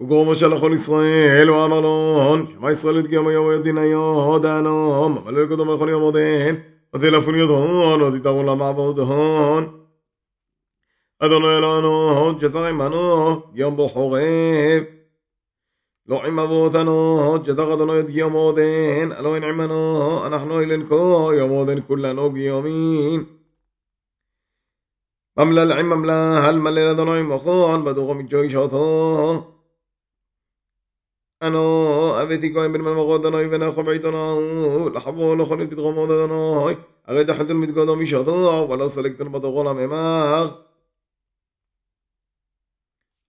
וגורמו של כל ישראל, ואמר לו, שמע ישראל את גיום היום יודין היו דענום, אבל לא קודם וכל יום עודן, עודי לפון יודון, עודי תאמרו למעבודון. אדוני אלוהינו, שזר עמנו, יום בו חורב. לא עמבו אותנו, שזר אדוני את גיום עודן, הלא אין עמנו, אנחנו אילן כה, יום עודן כולנו גיומין. ממלל עם ממלל, מלל אדוני מוכון, בדוחו מקצועי שעותו. אנו הבאתי כהן בן מלמרות אדוני ונחום עיתונו לחבור לכל את פתחו מאוד אדוני הרי דחלתון מתגודו משעתו ולא סלקתון בתורו לממך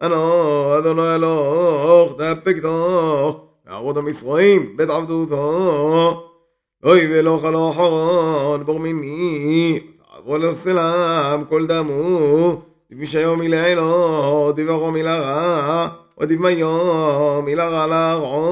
אנו אדוני הלוך דאפק תוך מערות המסרועים בית עבדותו לא יבלוך לא אחרון בור ממי עבור לסלם כל דמו דביש היום מלעילות דיברו מלרע ודמיום מלאך לרעו,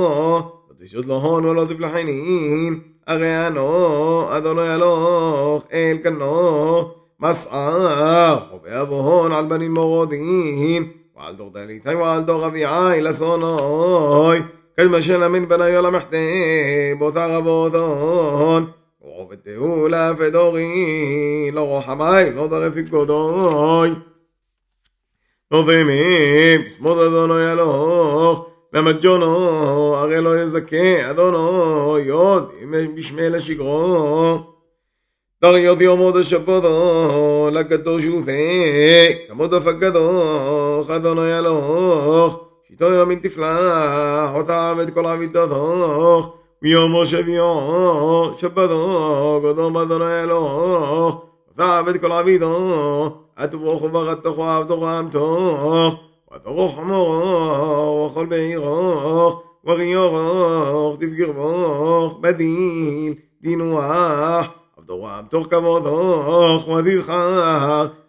לא תשוד לו הון ולא תפלחנין, הרי אנו אדוני הלוך אל כנו, מסער ובאבו הון על בנים מורודין, ועל דור דליתי ועל דור אביעי לשונוי, כדמשל מן בניו למחטא בותר אבותון. وعبدته لا فدوري لو حماي لو ضرفي قدوي ובימים, שמות אדונו ילוך, למג'ונו, הרי לא יזכה, אדונו, יוד, בשמי אלה דר יוד דריו יומו דשפותו, לקדוש כמוד אף הפקדוך, אדונו ילוך, שיטו ימין תפלח, אותה ואת כל עבידו עבידתוך, ויומו שביו, שפתוך, גדום אדונו ילוך. ثابت كل عبيده أتبوخ بغتخ وأبتخ وأتروح مغوخ وخل بيغوخ وغيوخ تفقربوخ بديل دينوح עבדו ועבדוך כבודוך ותדחך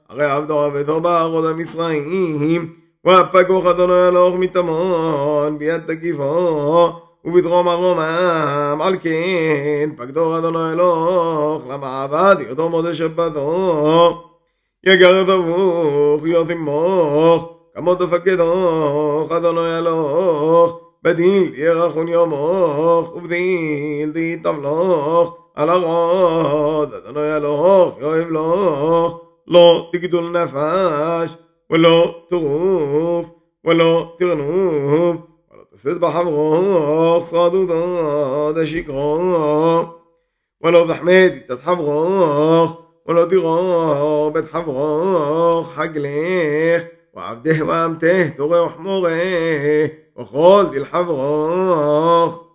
הרי עבדו עבדו בארוד המשרעים והפגוך אדוני הלוך מתמון ביד תגיבו ובדרום ארומם, על כן פקדור אדונו אלוך, למעבד, יותו מודה שבתו, יגר דבוך, להיות עמוך, כמות תפקדוך, אדונו אלוך, בדיל ירחון יומוך, ובדיל תבלוך, על הרוד, אדונו אלוך, יאהב לוך, לא תגדול נפש, ולא תרוף, ולא תרנוף. فسد بحفظه صادودا دشيكا ولو زحمتي تتحفظه ولو تغاخ حق ليخ وعبده وامته تغي وحمغه وخالد الحفظه